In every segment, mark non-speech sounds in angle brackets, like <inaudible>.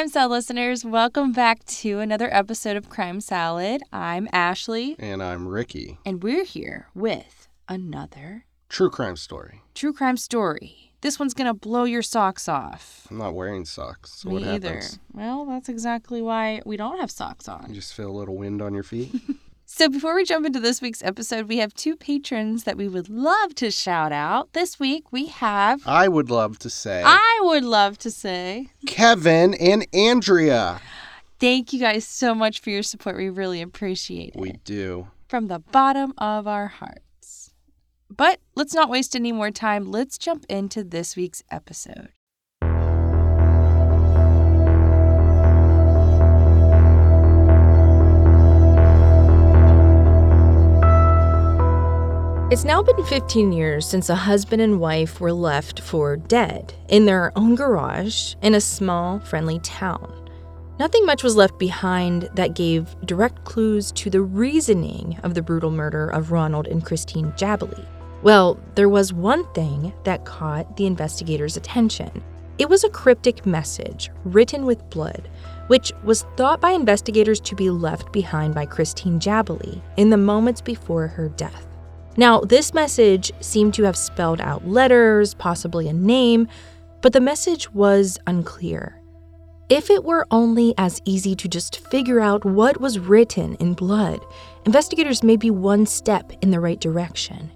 Crime Salad listeners. Welcome back to another episode of Crime Salad. I'm Ashley. And I'm Ricky. And we're here with another true crime story. True crime story. This one's going to blow your socks off. I'm not wearing socks. So Me what either. Well, that's exactly why we don't have socks on. You just feel a little wind on your feet? <laughs> So, before we jump into this week's episode, we have two patrons that we would love to shout out. This week we have. I would love to say. I would love to say. Kevin and Andrea. Thank you guys so much for your support. We really appreciate it. We do. From the bottom of our hearts. But let's not waste any more time. Let's jump into this week's episode. It's now been 15 years since a husband and wife were left for dead in their own garage in a small, friendly town. Nothing much was left behind that gave direct clues to the reasoning of the brutal murder of Ronald and Christine Jabalee. Well, there was one thing that caught the investigators' attention. It was a cryptic message written with blood, which was thought by investigators to be left behind by Christine Jabalee in the moments before her death. Now, this message seemed to have spelled out letters, possibly a name, but the message was unclear. If it were only as easy to just figure out what was written in blood, investigators may be one step in the right direction.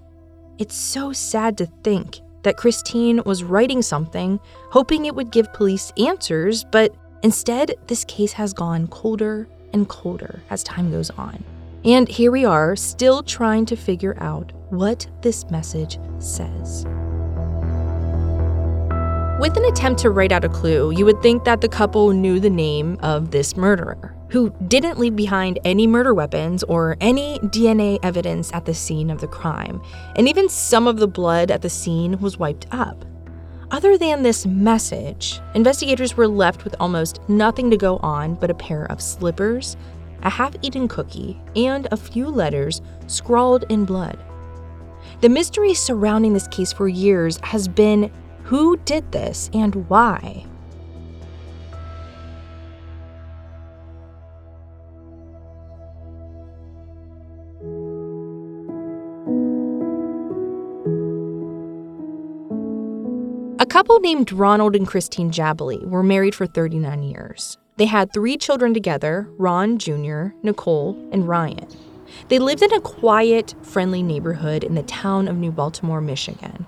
It's so sad to think that Christine was writing something, hoping it would give police answers, but instead, this case has gone colder and colder as time goes on. And here we are, still trying to figure out what this message says. With an attempt to write out a clue, you would think that the couple knew the name of this murderer, who didn't leave behind any murder weapons or any DNA evidence at the scene of the crime, and even some of the blood at the scene was wiped up. Other than this message, investigators were left with almost nothing to go on but a pair of slippers, a half eaten cookie, and a few letters scrawled in blood. The mystery surrounding this case for years has been who did this and why? A couple named Ronald and Christine Jabalee were married for 39 years. They had three children together Ron Jr., Nicole, and Ryan. They lived in a quiet, friendly neighborhood in the town of New Baltimore, Michigan.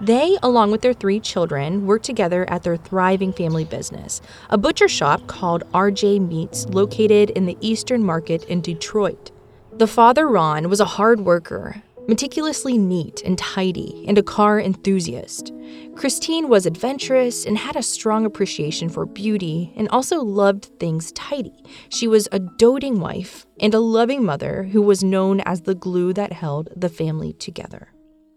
They, along with their three children, worked together at their thriving family business, a butcher shop called RJ Meats located in the Eastern Market in Detroit. The father, Ron, was a hard worker, meticulously neat and tidy, and a car enthusiast. Christine was adventurous and had a strong appreciation for beauty and also loved things tidy. She was a doting wife and a loving mother who was known as the glue that held the family together.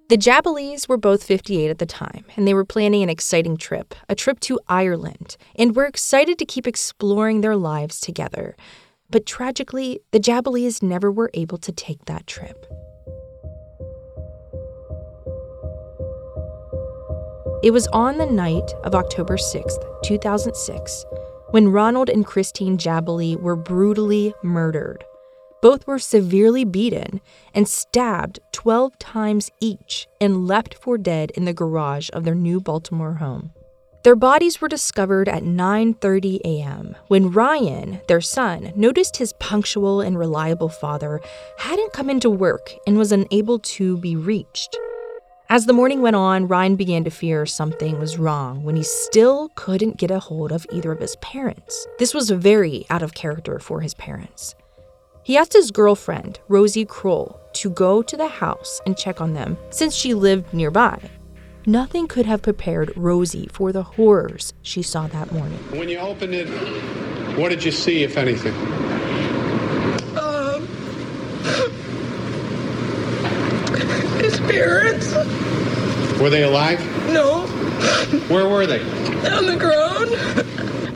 The Jabalees were both 58 at the time, and they were planning an exciting trip, a trip to Ireland, and were excited to keep exploring their lives together. But tragically, the Jabalees never were able to take that trip. It was on the night of October 6th, 2006, when Ronald and Christine Jabalee were brutally murdered. Both were severely beaten and stabbed 12 times each and left for dead in the garage of their New Baltimore home. Their bodies were discovered at 9:30 a.m. when Ryan, their son, noticed his punctual and reliable father hadn't come into work and was unable to be reached. As the morning went on, Ryan began to fear something was wrong when he still couldn't get a hold of either of his parents. This was very out of character for his parents. He asked his girlfriend, Rosie Kroll, to go to the house and check on them since she lived nearby. Nothing could have prepared Rosie for the horrors she saw that morning. When you opened it, what did you see, if anything? Um, his parents? Were they alive? No, Where were they? on the ground.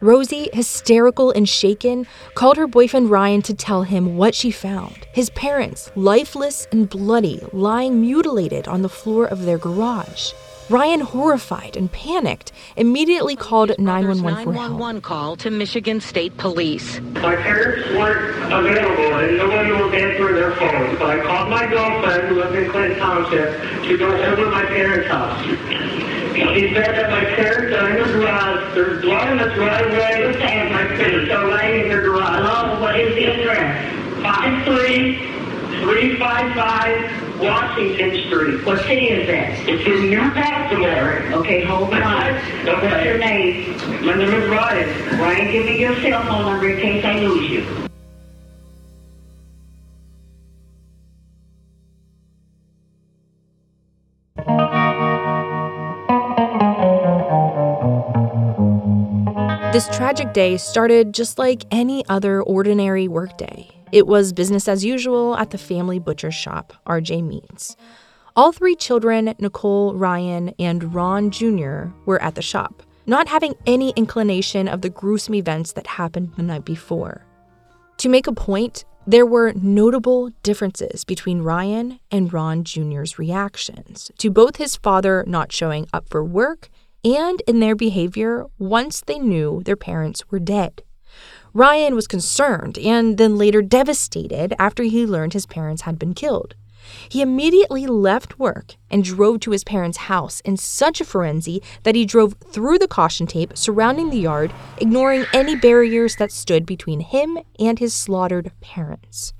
Rosie, hysterical and shaken, called her boyfriend Ryan to tell him what she found. His parents, lifeless and bloody, lying mutilated on the floor of their garage. Ryan, horrified and panicked, immediately called 911 for help. 911 call to Michigan State Police. My parents weren't available and nobody was answering their phone. So I called my girlfriend who lives in Clinton Township to go over to my parents' house. She said that my parents are in the garage. They're blowing the driveway. What's that? My parents are right in the garage. Oh, what is the address? 53355 Washington Street. What city is that? It's in New Baltimore. Okay, hold on. What's your name? My name is Ryan. Ryan, give me your cell phone number in case I lose you. This tragic day started just like any other ordinary workday. It was business as usual at the family butcher shop, RJ Meats. All three children, Nicole, Ryan, and Ron Jr., were at the shop, not having any inclination of the gruesome events that happened the night before. To make a point, there were notable differences between Ryan and Ron Jr.'s reactions to both his father not showing up for work and in their behavior once they knew their parents were dead. Ryan was concerned and then later devastated after he learned his parents had been killed. He immediately left work and drove to his parents' house in such a frenzy that he drove through the caution tape surrounding the yard, ignoring any barriers that stood between him and his slaughtered parents.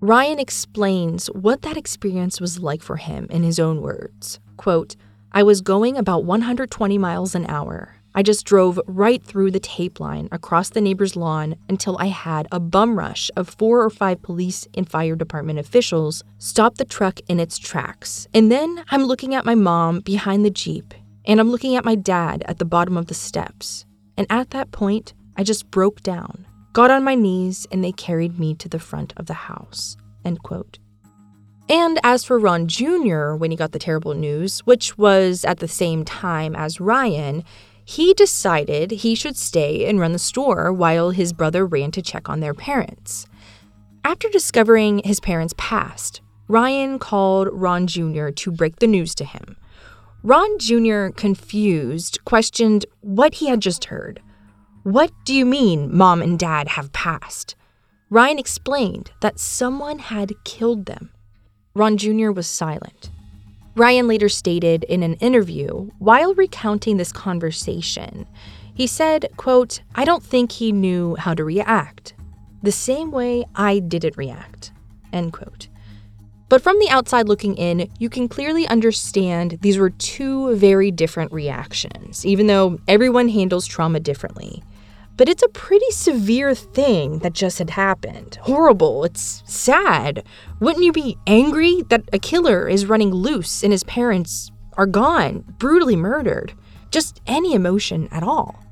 Ryan explains what that experience was like for him in his own words. Quote, I was going about 120 miles an hour. I just drove right through the tape line across the neighbor's lawn until I had a bum rush of four or five police and fire department officials stop the truck in its tracks. And then I'm looking at my mom behind the Jeep, and I'm looking at my dad at the bottom of the steps. And at that point, I just broke down, got on my knees, and they carried me to the front of the house. End quote. And as for Ron Jr., when he got the terrible news, which was at the same time as Ryan, he decided he should stay and run the store while his brother ran to check on their parents. After discovering his parents passed, Ryan called Ron Jr. to break the news to him. Ron Jr., confused, questioned what he had just heard. What do you mean, mom and dad have passed? Ryan explained that someone had killed them. Ron Jr. was silent. Ryan later stated in an interview while recounting this conversation, he said, quote, I don't think he knew how to react. The same way I didn't react. End quote. But from the outside looking in, you can clearly understand these were two very different reactions, even though everyone handles trauma differently. But it's a pretty severe thing that just had happened. Horrible. It's sad. Wouldn't you be angry that a killer is running loose and his parents are gone, brutally murdered? Just any emotion at all.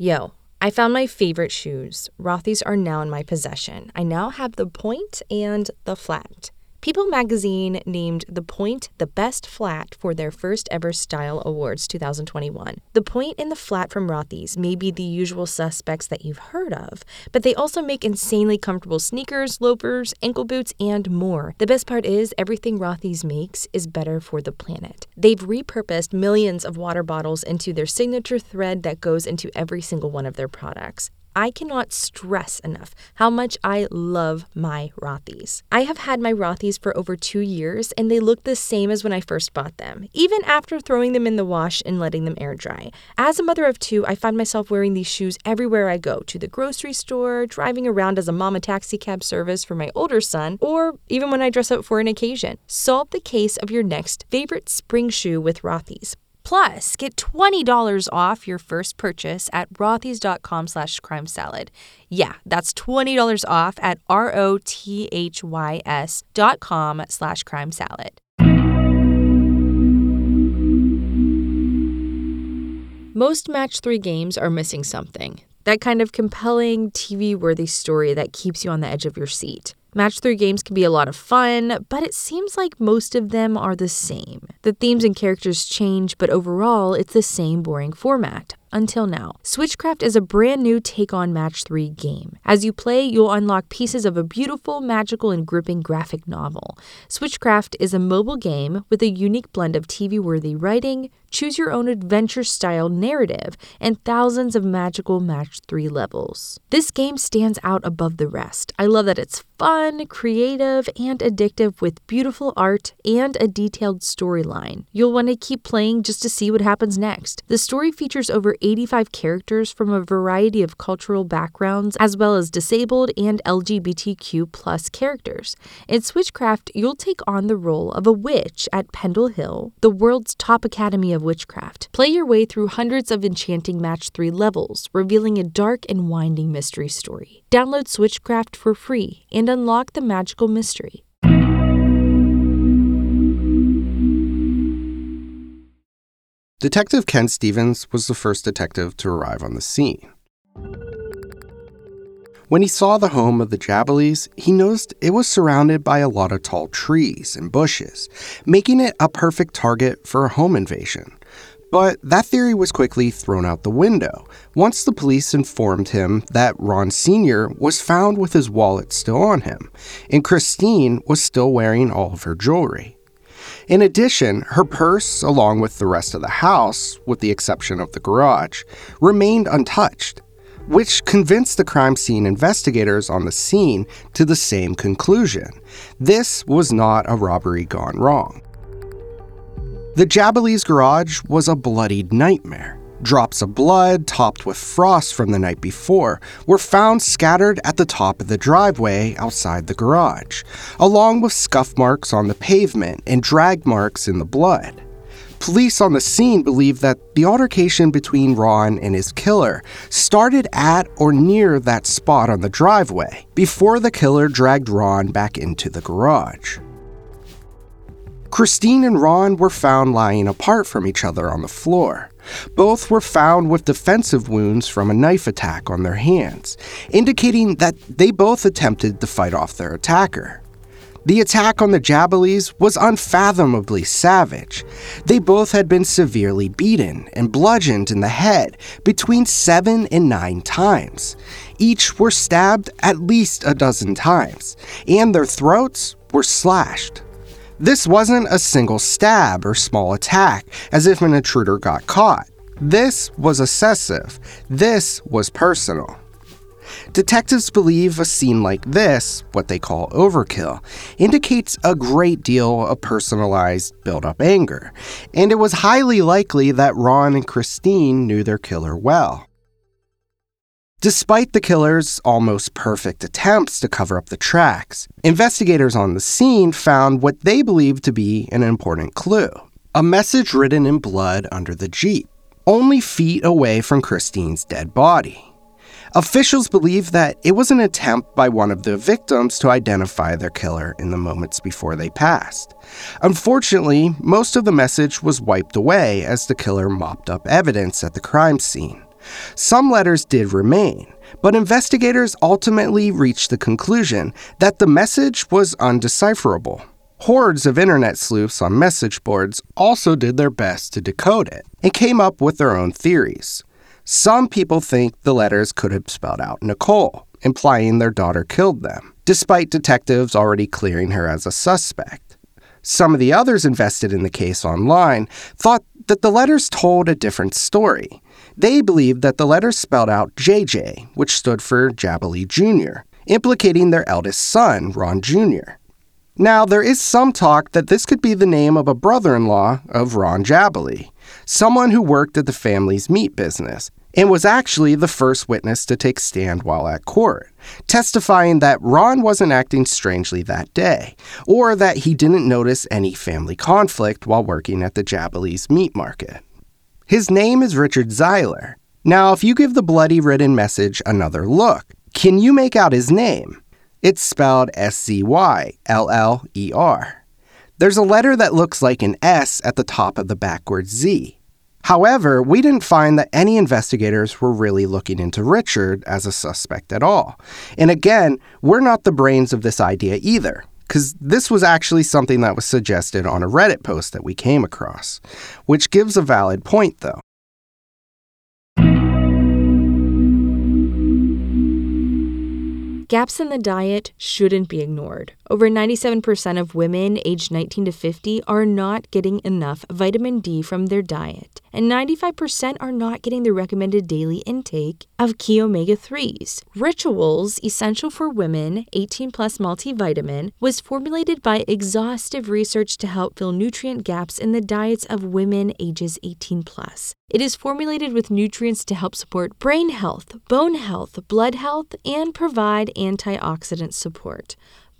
Yo, I found my favorite shoes. Rothy's are now in my possession. I now have the point and the flat. People magazine named The Point the best flat for their first ever Style Awards 2021. The Point and the flat from Rothy's may be the usual suspects that you've heard of, but they also make insanely comfortable sneakers, loafers, ankle boots, and more. The best part is everything Rothy's makes is better for the planet. They've repurposed millions of water bottles into their signature thread that goes into every single one of their products. I cannot stress enough how much I love my Rothy's. I have had my Rothy's for over two years and they look the same as when I first bought them, even after throwing them in the wash and letting them air dry. As a mother of two, I find myself wearing these shoes everywhere I go to the grocery store, driving around as a mama taxi cab service for my older son, or even when I dress up for an occasion. Solve the case of your next favorite spring shoe with Rothy's. Plus, get $20 off your first purchase at rothys.com slash crime salad. Yeah, that's $20 off at R-O-T-H-Y-S dot com slash crime salad. Most match three games are missing something. That kind of compelling, TV worthy story that keeps you on the edge of your seat. Match 3 games can be a lot of fun, but it seems like most of them are the same. The themes and characters change, but overall, it's the same boring format. until now. Switchcraft is a brand new take on Match 3 game. As you play, you'll unlock pieces of a beautiful, magical, and gripping graphic novel. Switchcraft is a mobile game with a unique blend of TV worthy writing, choose your own adventure style narrative, and thousands of magical Match 3 levels. This game stands out above the rest. I love that it's fun, creative, and addictive with beautiful art and a detailed storyline. You'll want to keep playing just to see what happens next. The story features over 85 characters from a variety of cultural backgrounds, as well as disabled and LGBTQ plus characters. In Switchcraft, you'll take on the role of a witch at Pendle Hill, the world's top academy of witchcraft. Play your way through hundreds of enchanting Match 3 levels, revealing a dark and winding mystery story. Download Switchcraft for free and unlock the magical mystery. Detective Ken Stevens was the first detective to arrive on the scene. When he saw the home of the Jabalees, he noticed it was surrounded by a lot of tall trees and bushes, making it a perfect target for a home invasion. But that theory was quickly thrown out the window once the police informed him that Ron Sr. was found with his wallet still on him, and Christine was still wearing all of her jewelry. In addition, her purse, along with the rest of the house, with the exception of the garage, remained untouched, which convinced the crime scene investigators on the scene to the same conclusion. This was not a robbery gone wrong. The Jabalees' garage was a bloodied nightmare. Drops of blood, topped with frost from the night before, were found scattered at the top of the driveway outside the garage, along with scuff marks on the pavement and drag marks in the blood. Police on the scene believe that the altercation between Ron and his killer started at or near that spot on the driveway before the killer dragged Ron back into the garage. Christine and Ron were found lying apart from each other on the floor. Both were found with defensive wounds from a knife attack on their hands, indicating that they both attempted to fight off their attacker. The attack on the Jabalees was unfathomably savage. They both had been severely beaten and bludgeoned in the head between seven and nine times. Each were stabbed at least a dozen times, and their throats were slashed. This wasn't a single stab or small attack, as if an intruder got caught. This was excessive. This was personal. Detectives believe a scene like this, what they call overkill, indicates a great deal of personalized built up anger, and it was highly likely that Ron and Christine knew their killer well. Despite the killer's almost perfect attempts to cover up the tracks, investigators on the scene found what they believed to be an important clue a message written in blood under the Jeep, only feet away from Christine's dead body. Officials believe that it was an attempt by one of the victims to identify their killer in the moments before they passed. Unfortunately, most of the message was wiped away as the killer mopped up evidence at the crime scene. Some letters did remain, but investigators ultimately reached the conclusion that the message was undecipherable. Hordes of internet sleuths on message boards also did their best to decode it and came up with their own theories. Some people think the letters could have spelled out Nicole, implying their daughter killed them, despite detectives already clearing her as a suspect. Some of the others invested in the case online thought that the letters told a different story. They believed that the letters spelled out JJ, which stood for Jabalee Jr., implicating their eldest son, Ron Jr. Now, there is some talk that this could be the name of a brother in law of Ron Jabalee, someone who worked at the family's meat business and was actually the first witness to take stand while at court, testifying that Ron wasn't acting strangely that day, or that he didn't notice any family conflict while working at the Jabalee's meat market. His name is Richard Zeiler. Now, if you give the bloody written message another look, can you make out his name? It's spelled S C Y L L E R. There's a letter that looks like an S at the top of the backwards Z. However, we didn't find that any investigators were really looking into Richard as a suspect at all. And again, we're not the brains of this idea either, because this was actually something that was suggested on a Reddit post that we came across, which gives a valid point, though. Gaps in the diet shouldn't be ignored. Over 97% of women aged 19 to 50 are not getting enough vitamin D from their diet, and 95% are not getting the recommended daily intake of key omega 3s. Rituals Essential for Women 18 Plus Multivitamin was formulated by exhaustive research to help fill nutrient gaps in the diets of women ages 18 plus. It is formulated with nutrients to help support brain health, bone health, blood health, and provide antioxidant support.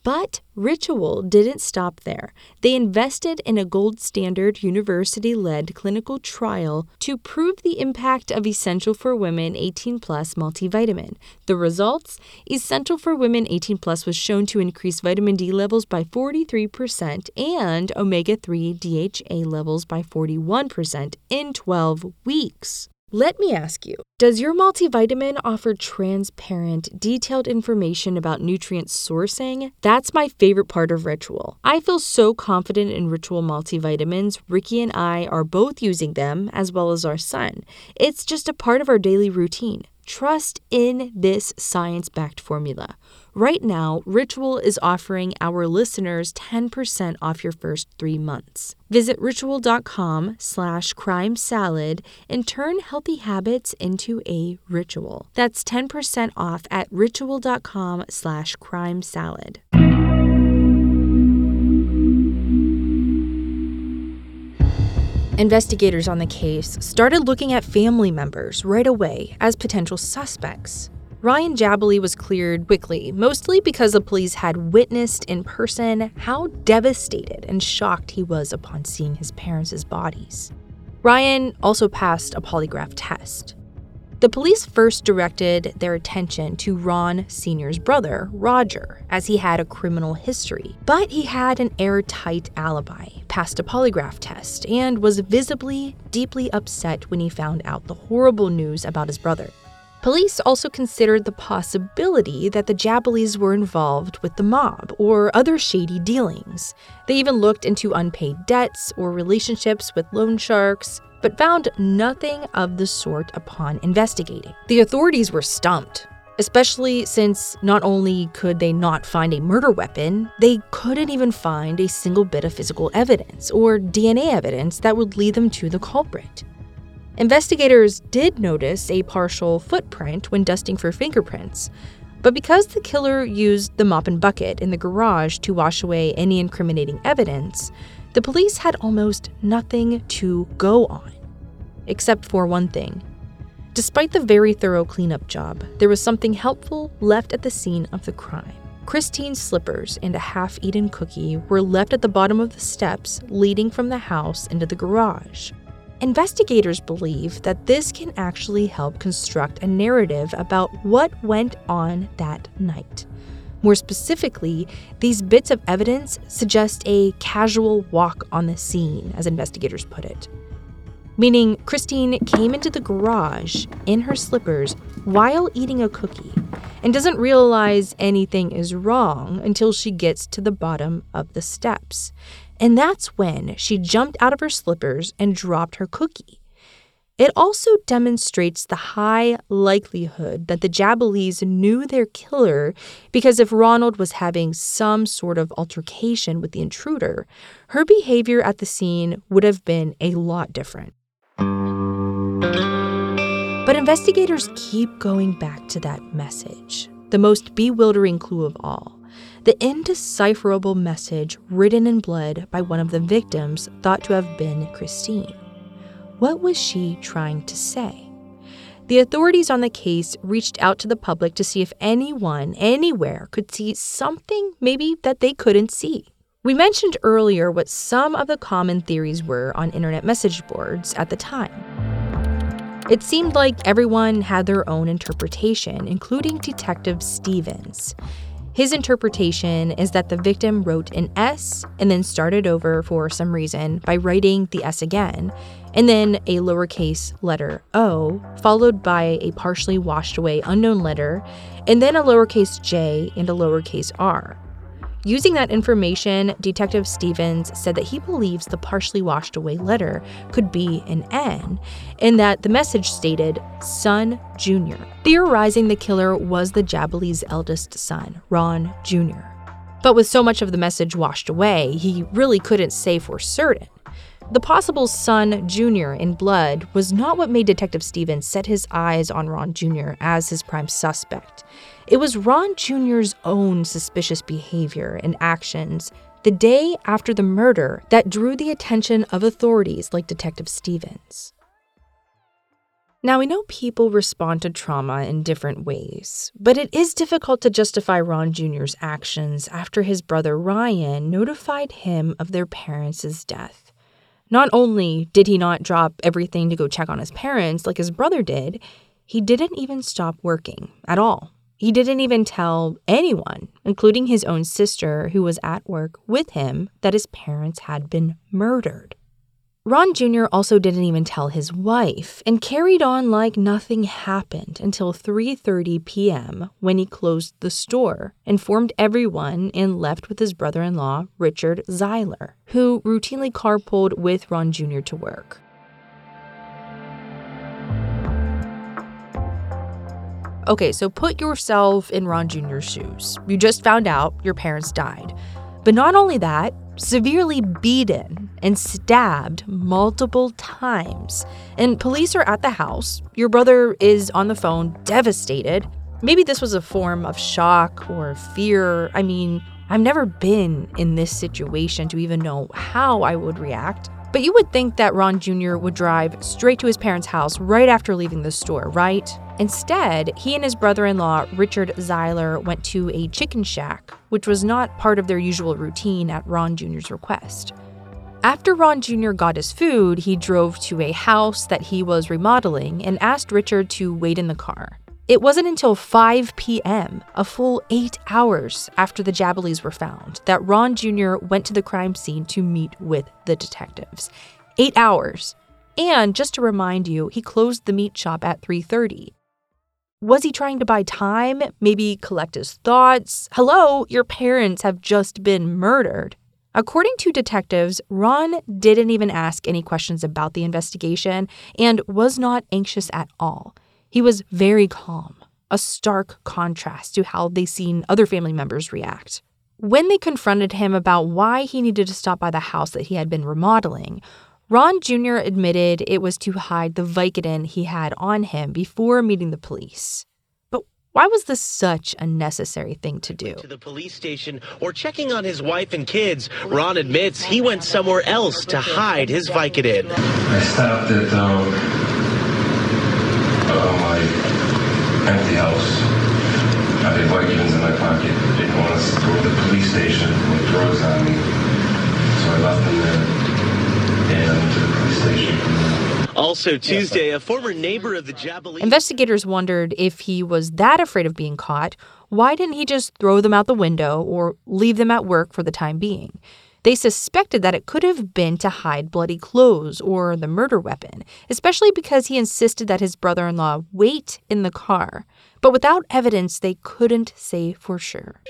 But Ritual didn't stop there. They invested in a gold standard university led clinical trial to prove the impact of Essential for Women 18 Plus multivitamin. The results? Essential for Women 18 Plus was shown to increase vitamin D levels by 43% and omega 3 DHA levels by 41% in 12 weeks. Let me ask you Does your multivitamin offer transparent, detailed information about nutrient sourcing? That's my favorite part of Ritual. I feel so confident in Ritual multivitamins. Ricky and I are both using them, as well as our son. It's just a part of our daily routine. Trust in this science backed formula. Right now, Ritual is offering our listeners 10% off your first three months. Visit ritual.com slash crime salad and turn healthy habits into a ritual. That's 10% off at ritual.com slash crime salad. Investigators on the case started looking at family members right away as potential suspects. Ryan Jabalee was cleared quickly, mostly because the police had witnessed in person how devastated and shocked he was upon seeing his parents' bodies. Ryan also passed a polygraph test. The police first directed their attention to Ron Sr.'s brother, Roger, as he had a criminal history. But he had an airtight alibi, passed a polygraph test, and was visibly deeply upset when he found out the horrible news about his brother. Police also considered the possibility that the Jabalees were involved with the mob or other shady dealings. They even looked into unpaid debts or relationships with loan sharks, but found nothing of the sort upon investigating. The authorities were stumped, especially since not only could they not find a murder weapon, they couldn't even find a single bit of physical evidence or DNA evidence that would lead them to the culprit. Investigators did notice a partial footprint when dusting for fingerprints, but because the killer used the mop and bucket in the garage to wash away any incriminating evidence, the police had almost nothing to go on. Except for one thing. Despite the very thorough cleanup job, there was something helpful left at the scene of the crime. Christine's slippers and a half eaten cookie were left at the bottom of the steps leading from the house into the garage. Investigators believe that this can actually help construct a narrative about what went on that night. More specifically, these bits of evidence suggest a casual walk on the scene, as investigators put it. Meaning, Christine came into the garage in her slippers while eating a cookie and doesn't realize anything is wrong until she gets to the bottom of the steps. And that's when she jumped out of her slippers and dropped her cookie. It also demonstrates the high likelihood that the Jabalees knew their killer because if Ronald was having some sort of altercation with the intruder, her behavior at the scene would have been a lot different. But investigators keep going back to that message, the most bewildering clue of all the indecipherable message written in blood by one of the victims thought to have been Christine. What was she trying to say? The authorities on the case reached out to the public to see if anyone, anywhere, could see something maybe that they couldn't see. We mentioned earlier what some of the common theories were on internet message boards at the time. It seemed like everyone had their own interpretation, including Detective Stevens. His interpretation is that the victim wrote an S and then started over for some reason by writing the S again, and then a lowercase letter O, followed by a partially washed away unknown letter, and then a lowercase j and a lowercase r. Using that information, Detective Stevens said that he believes the partially washed away letter could be an N, and that the message stated Son Jr., theorizing the killer was the Jabalee's eldest son, Ron Jr. But with so much of the message washed away, he really couldn't say for certain. The possible son, Jr., in blood was not what made Detective Stevens set his eyes on Ron Jr. as his prime suspect. It was Ron Jr.'s own suspicious behavior and actions the day after the murder that drew the attention of authorities like Detective Stevens. Now, we know people respond to trauma in different ways, but it is difficult to justify Ron Jr.'s actions after his brother Ryan notified him of their parents' death. Not only did he not drop everything to go check on his parents like his brother did, he didn't even stop working at all. He didn't even tell anyone, including his own sister, who was at work with him, that his parents had been murdered. Ron Jr. also didn't even tell his wife and carried on like nothing happened until 3:30 p.m. when he closed the store, informed everyone and left with his brother-in-law, Richard Zeiler, who routinely carpooled with Ron Jr. to work. Okay, so put yourself in Ron Jr.'s shoes. You just found out your parents died. But not only that, severely beaten and stabbed multiple times. And police are at the house. Your brother is on the phone, devastated. Maybe this was a form of shock or fear. I mean, I've never been in this situation to even know how I would react. But you would think that Ron Jr. would drive straight to his parents' house right after leaving the store, right? Instead, he and his brother in law, Richard Zeiler, went to a chicken shack, which was not part of their usual routine at Ron Jr.'s request. After Ron Jr. got his food, he drove to a house that he was remodeling and asked Richard to wait in the car. It wasn't until 5 p.m., a full eight hours after the Jabalees were found, that Ron Jr. went to the crime scene to meet with the detectives. Eight hours. And just to remind you, he closed the meat shop at 3:30. Was he trying to buy time? Maybe collect his thoughts? Hello, your parents have just been murdered. According to detectives, Ron didn't even ask any questions about the investigation and was not anxious at all. He was very calm, a stark contrast to how they'd seen other family members react. When they confronted him about why he needed to stop by the house that he had been remodeling, Ron Jr. admitted it was to hide the Vicodin he had on him before meeting the police. But why was this such a necessary thing to do? To the police station or checking on his wife and kids, Ron admits he went somewhere else to hide his Vicodin. I stopped at um, uh, my empty house. I had Vicodins in my pocket. I didn't want to go to the police station with drugs on me, so I left them there and to the police station. Also, Tuesday, a former neighbor of the Jabalee. Investigators wondered if he was that afraid of being caught, why didn't he just throw them out the window or leave them at work for the time being? They suspected that it could have been to hide bloody clothes or the murder weapon, especially because he insisted that his brother in law wait in the car. But without evidence, they couldn't say for sure.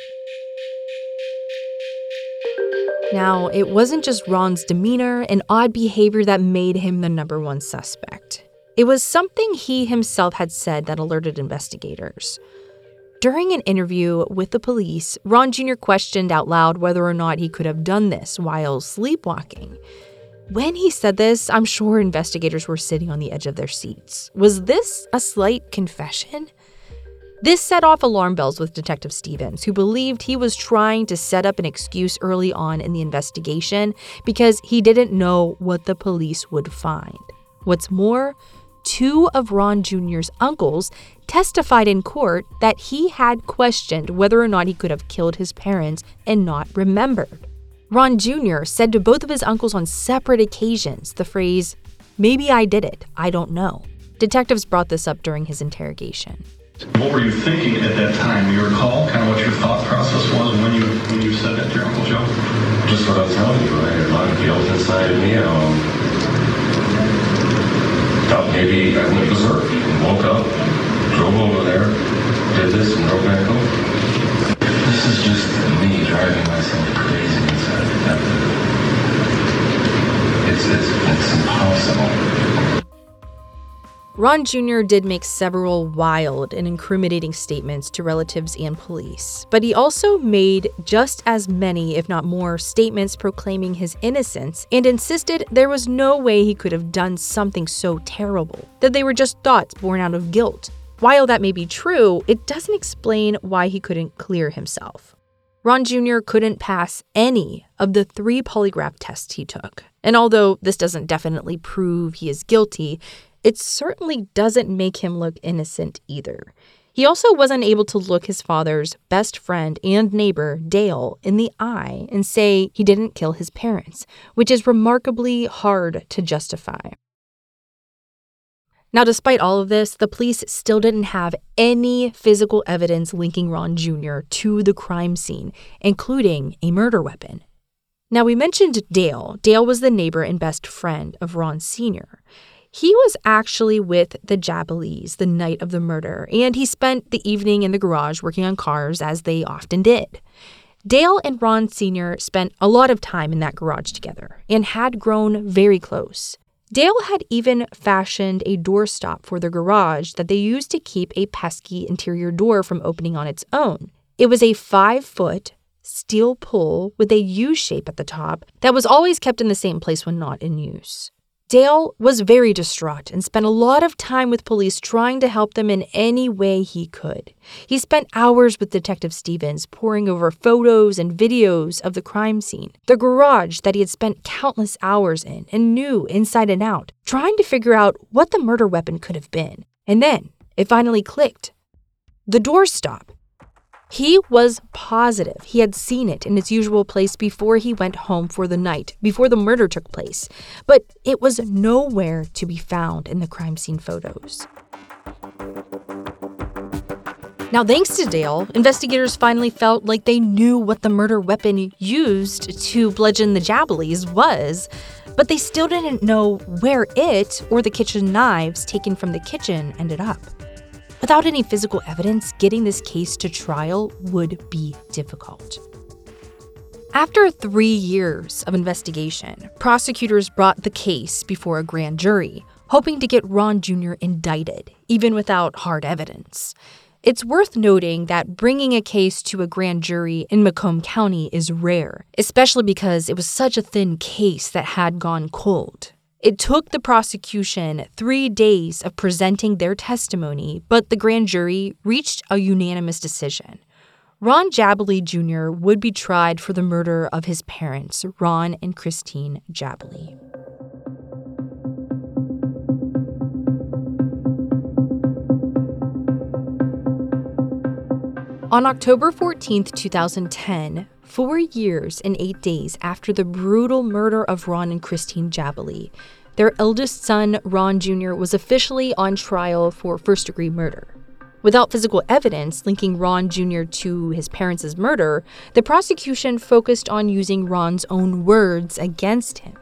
Now, it wasn't just Ron's demeanor and odd behavior that made him the number one suspect. It was something he himself had said that alerted investigators. During an interview with the police, Ron Jr. questioned out loud whether or not he could have done this while sleepwalking. When he said this, I'm sure investigators were sitting on the edge of their seats. Was this a slight confession? This set off alarm bells with Detective Stevens, who believed he was trying to set up an excuse early on in the investigation because he didn't know what the police would find. What's more, two of Ron Jr.'s uncles testified in court that he had questioned whether or not he could have killed his parents and not remembered. Ron Jr. said to both of his uncles on separate occasions the phrase, Maybe I did it, I don't know. Detectives brought this up during his interrogation. What were you thinking at that time? Do you recall kind of what your thought process was when you when you said that to your Uncle Joe? Just what I was telling you. I had a lot of guilt inside of me. Um, thought maybe I went berserk woke up, drove over there, did this, and drove back home. This is just me driving myself crazy inside. Ron Jr. did make several wild and incriminating statements to relatives and police, but he also made just as many, if not more, statements proclaiming his innocence and insisted there was no way he could have done something so terrible, that they were just thoughts born out of guilt. While that may be true, it doesn't explain why he couldn't clear himself. Ron Jr. couldn't pass any of the three polygraph tests he took. And although this doesn't definitely prove he is guilty, it certainly doesn't make him look innocent either. He also wasn't able to look his father's best friend and neighbor, Dale, in the eye and say he didn't kill his parents, which is remarkably hard to justify. Now, despite all of this, the police still didn't have any physical evidence linking Ron Jr. to the crime scene, including a murder weapon. Now, we mentioned Dale. Dale was the neighbor and best friend of Ron Sr. He was actually with the Jabalees the night of the murder, and he spent the evening in the garage working on cars, as they often did. Dale and Ron Sr. spent a lot of time in that garage together and had grown very close. Dale had even fashioned a doorstop for the garage that they used to keep a pesky interior door from opening on its own. It was a five foot steel pull with a U shape at the top that was always kept in the same place when not in use. Dale was very distraught and spent a lot of time with police trying to help them in any way he could. He spent hours with Detective Stevens poring over photos and videos of the crime scene, the garage that he had spent countless hours in and knew inside and out, trying to figure out what the murder weapon could have been. And then it finally clicked. The doorstop. He was positive he had seen it in its usual place before he went home for the night, before the murder took place, but it was nowhere to be found in the crime scene photos. Now, thanks to Dale, investigators finally felt like they knew what the murder weapon used to bludgeon the Jabalees was, but they still didn't know where it or the kitchen knives taken from the kitchen ended up. Without any physical evidence, getting this case to trial would be difficult. After three years of investigation, prosecutors brought the case before a grand jury, hoping to get Ron Jr. indicted, even without hard evidence. It's worth noting that bringing a case to a grand jury in Macomb County is rare, especially because it was such a thin case that had gone cold. It took the prosecution three days of presenting their testimony, but the grand jury reached a unanimous decision. Ron Jabalee Jr. would be tried for the murder of his parents, Ron and Christine Jabalee. On October 14, 2010, Four years and eight days after the brutal murder of Ron and Christine Jabalee, their eldest son, Ron Jr., was officially on trial for first degree murder. Without physical evidence linking Ron Jr. to his parents' murder, the prosecution focused on using Ron's own words against him.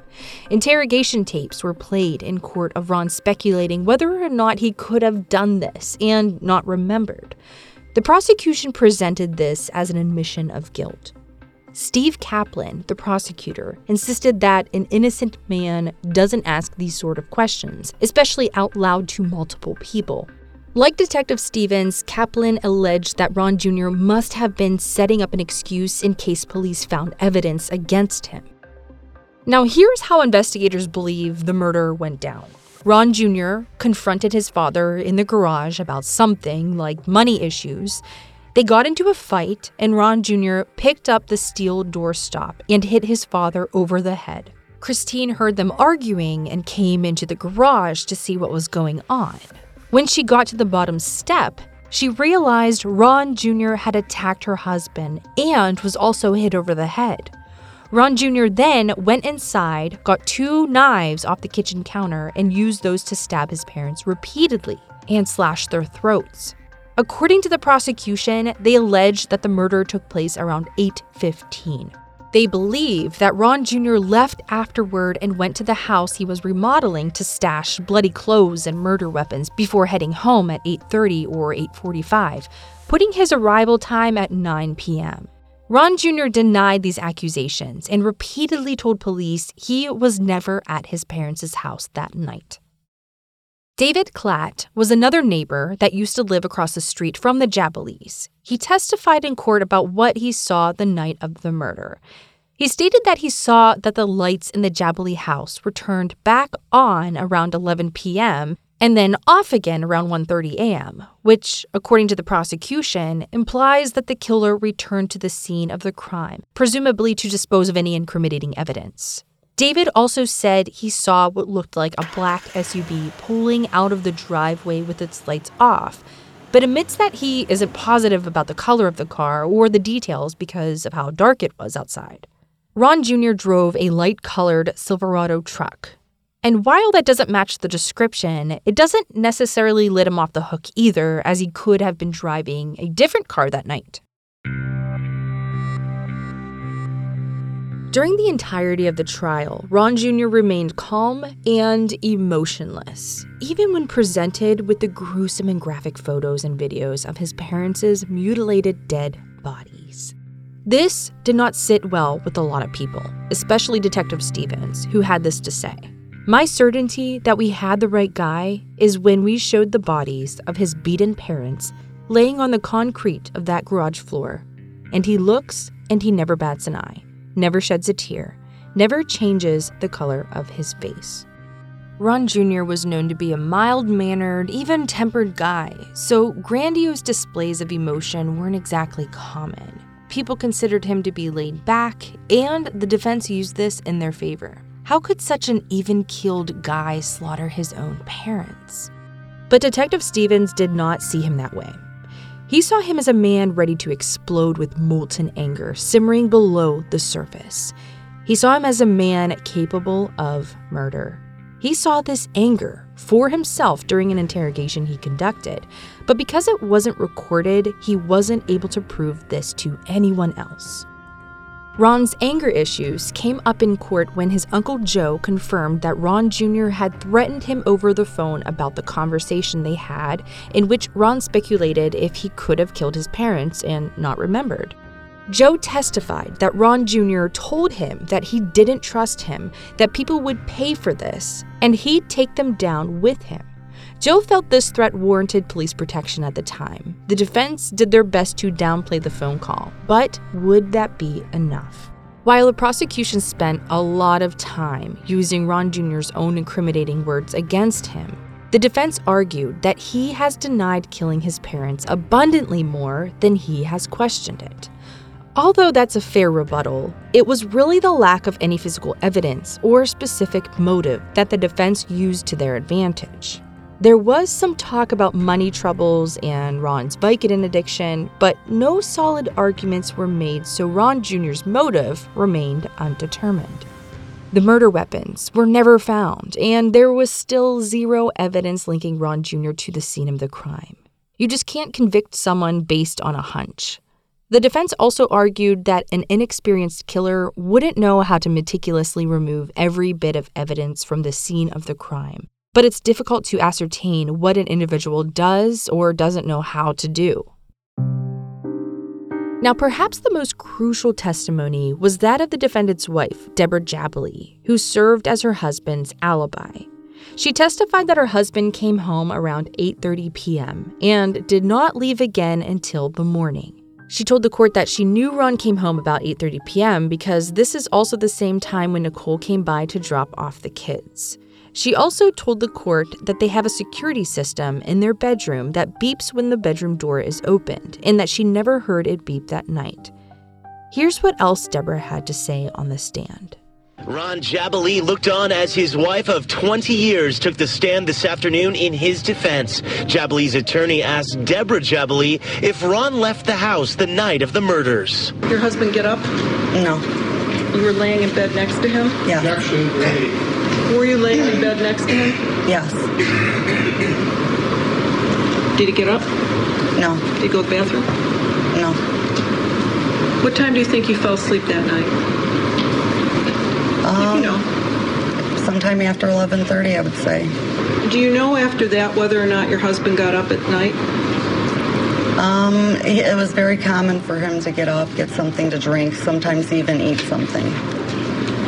Interrogation tapes were played in court of Ron speculating whether or not he could have done this and not remembered. The prosecution presented this as an admission of guilt. Steve Kaplan, the prosecutor, insisted that an innocent man doesn't ask these sort of questions, especially out loud to multiple people. Like Detective Stevens, Kaplan alleged that Ron Jr. must have been setting up an excuse in case police found evidence against him. Now, here's how investigators believe the murder went down. Ron Jr. confronted his father in the garage about something like money issues, they got into a fight, and Ron Jr. picked up the steel doorstop and hit his father over the head. Christine heard them arguing and came into the garage to see what was going on. When she got to the bottom step, she realized Ron Jr. had attacked her husband and was also hit over the head. Ron Jr. then went inside, got two knives off the kitchen counter, and used those to stab his parents repeatedly and slash their throats. According to the prosecution, they allege that the murder took place around 8:15. They believe that Ron Jr. left afterward and went to the house he was remodeling to stash bloody clothes and murder weapons before heading home at 8:30 or 8:45, putting his arrival time at 9 p.m. Ron Jr. denied these accusations and repeatedly told police he was never at his parents' house that night. David Klatt was another neighbor that used to live across the street from the Jabalees. He testified in court about what he saw the night of the murder. He stated that he saw that the lights in the Jabalee house were turned back on around 11 p.m. and then off again around 1:30 a.m., which, according to the prosecution, implies that the killer returned to the scene of the crime, presumably to dispose of any incriminating evidence. David also said he saw what looked like a black SUV pulling out of the driveway with its lights off, but admits that he isn't positive about the color of the car or the details because of how dark it was outside. Ron Jr. drove a light colored Silverado truck. And while that doesn't match the description, it doesn't necessarily let him off the hook either, as he could have been driving a different car that night. During the entirety of the trial, Ron Jr. remained calm and emotionless, even when presented with the gruesome and graphic photos and videos of his parents' mutilated dead bodies. This did not sit well with a lot of people, especially Detective Stevens, who had this to say. My certainty that we had the right guy is when we showed the bodies of his beaten parents laying on the concrete of that garage floor. And he looks and he never bats an eye, never sheds a tear, never changes the color of his face. Ron Jr. was known to be a mild mannered, even tempered guy, so grandiose displays of emotion weren't exactly common. People considered him to be laid back, and the defense used this in their favor. How could such an even keeled guy slaughter his own parents? But Detective Stevens did not see him that way. He saw him as a man ready to explode with molten anger simmering below the surface. He saw him as a man capable of murder. He saw this anger for himself during an interrogation he conducted, but because it wasn't recorded, he wasn't able to prove this to anyone else. Ron's anger issues came up in court when his Uncle Joe confirmed that Ron Jr. had threatened him over the phone about the conversation they had, in which Ron speculated if he could have killed his parents and not remembered. Joe testified that Ron Jr. told him that he didn't trust him, that people would pay for this, and he'd take them down with him. Joe felt this threat warranted police protection at the time. The defense did their best to downplay the phone call, but would that be enough? While the prosecution spent a lot of time using Ron Jr.'s own incriminating words against him, the defense argued that he has denied killing his parents abundantly more than he has questioned it. Although that's a fair rebuttal, it was really the lack of any physical evidence or specific motive that the defense used to their advantage. There was some talk about money troubles and Ron's Vicodin addiction, but no solid arguments were made, so Ron Jr.'s motive remained undetermined. The murder weapons were never found, and there was still zero evidence linking Ron Jr. to the scene of the crime. You just can't convict someone based on a hunch. The defense also argued that an inexperienced killer wouldn't know how to meticulously remove every bit of evidence from the scene of the crime, but it's difficult to ascertain what an individual does or doesn't know how to do. Now, perhaps the most crucial testimony was that of the defendant's wife, Deborah Jabalee, who served as her husband's alibi. She testified that her husband came home around 8:30 p.m. and did not leave again until the morning. She told the court that she knew Ron came home about 8:30 p.m. because this is also the same time when Nicole came by to drop off the kids. She also told the court that they have a security system in their bedroom that beeps when the bedroom door is opened and that she never heard it beep that night. Here's what else Deborah had to say on the stand. Ron Jabalee looked on as his wife of 20 years took the stand this afternoon in his defense. Jabalee's attorney asked Deborah Jabalee if Ron left the house the night of the murders. Your husband get up? No. You were laying in bed next to him? Yeah. Were you laying in bed next to him? Yes. Did he get up? No. Did he go to the bathroom? No. What time do you think you fell asleep that night? Um, you know. Sometime after 11:30, I would say. Do you know after that whether or not your husband got up at night? Um, it was very common for him to get up, get something to drink, sometimes even eat something.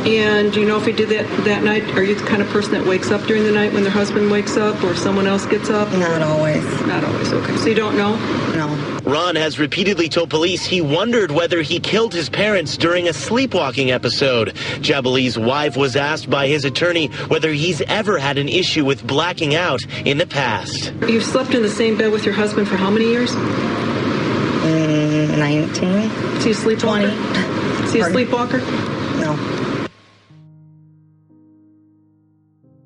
And do you know if he did that that night? Are you the kind of person that wakes up during the night when their husband wakes up or someone else gets up? Not always. Not always, okay. So you don't know? No. Ron has repeatedly told police he wondered whether he killed his parents during a sleepwalking episode. Jabalee's wife was asked by his attorney whether he's ever had an issue with blacking out in the past. You've slept in the same bed with your husband for how many years? Mm, 19? Is he a sleepwalker? 20. Is he a sleepwalker? No.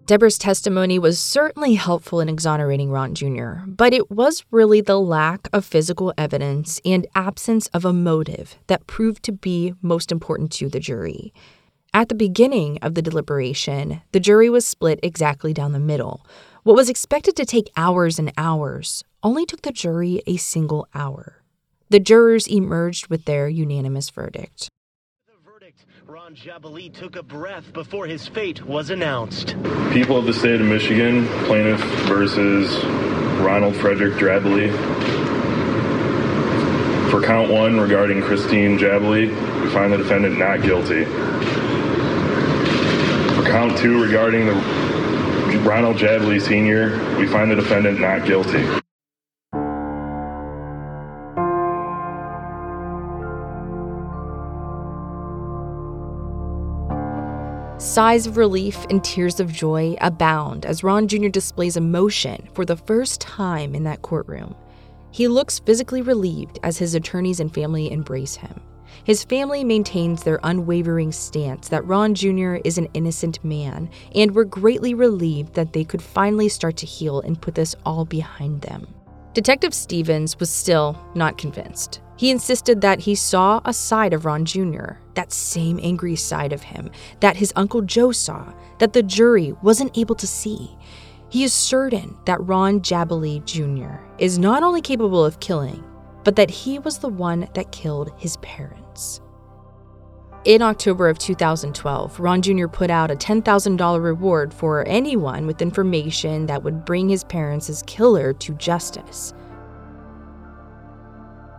Deborah's testimony was certainly helpful in exonerating Ron Jr., but it was really the lack of physical evidence and absence of a motive that proved to be most important to the jury. At the beginning of the deliberation, the jury was split exactly down the middle. What was expected to take hours and hours only took the jury a single hour. The jurors emerged with their unanimous verdict. Ron Jabalee took a breath before his fate was announced. People of the state of Michigan, plaintiff versus Ronald Frederick Drabbley. For count one regarding Christine Jabalee, we find the defendant not guilty. For count two regarding the Ronald Jabalee Sr., we find the defendant not guilty. Sighs of relief and tears of joy abound as Ron Jr. displays emotion for the first time in that courtroom. He looks physically relieved as his attorneys and family embrace him. His family maintains their unwavering stance that Ron Jr. is an innocent man and were greatly relieved that they could finally start to heal and put this all behind them. Detective Stevens was still not convinced. He insisted that he saw a side of Ron Jr., that same angry side of him that his Uncle Joe saw, that the jury wasn't able to see. He is certain that Ron Jabalee Jr. is not only capable of killing, but that he was the one that killed his parents. In October of 2012, Ron Jr. put out a $10,000 reward for anyone with information that would bring his parents' killer to justice.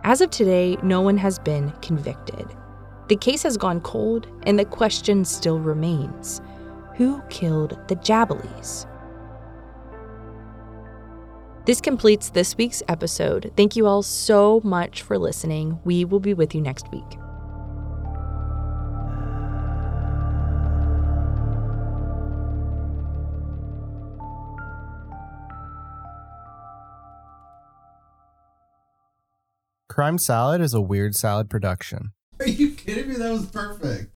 As of today, no one has been convicted. The case has gone cold, and the question still remains who killed the Jabalees? This completes this week's episode. Thank you all so much for listening. We will be with you next week. Crime Salad is a weird salad production. Are you kidding me? That was perfect.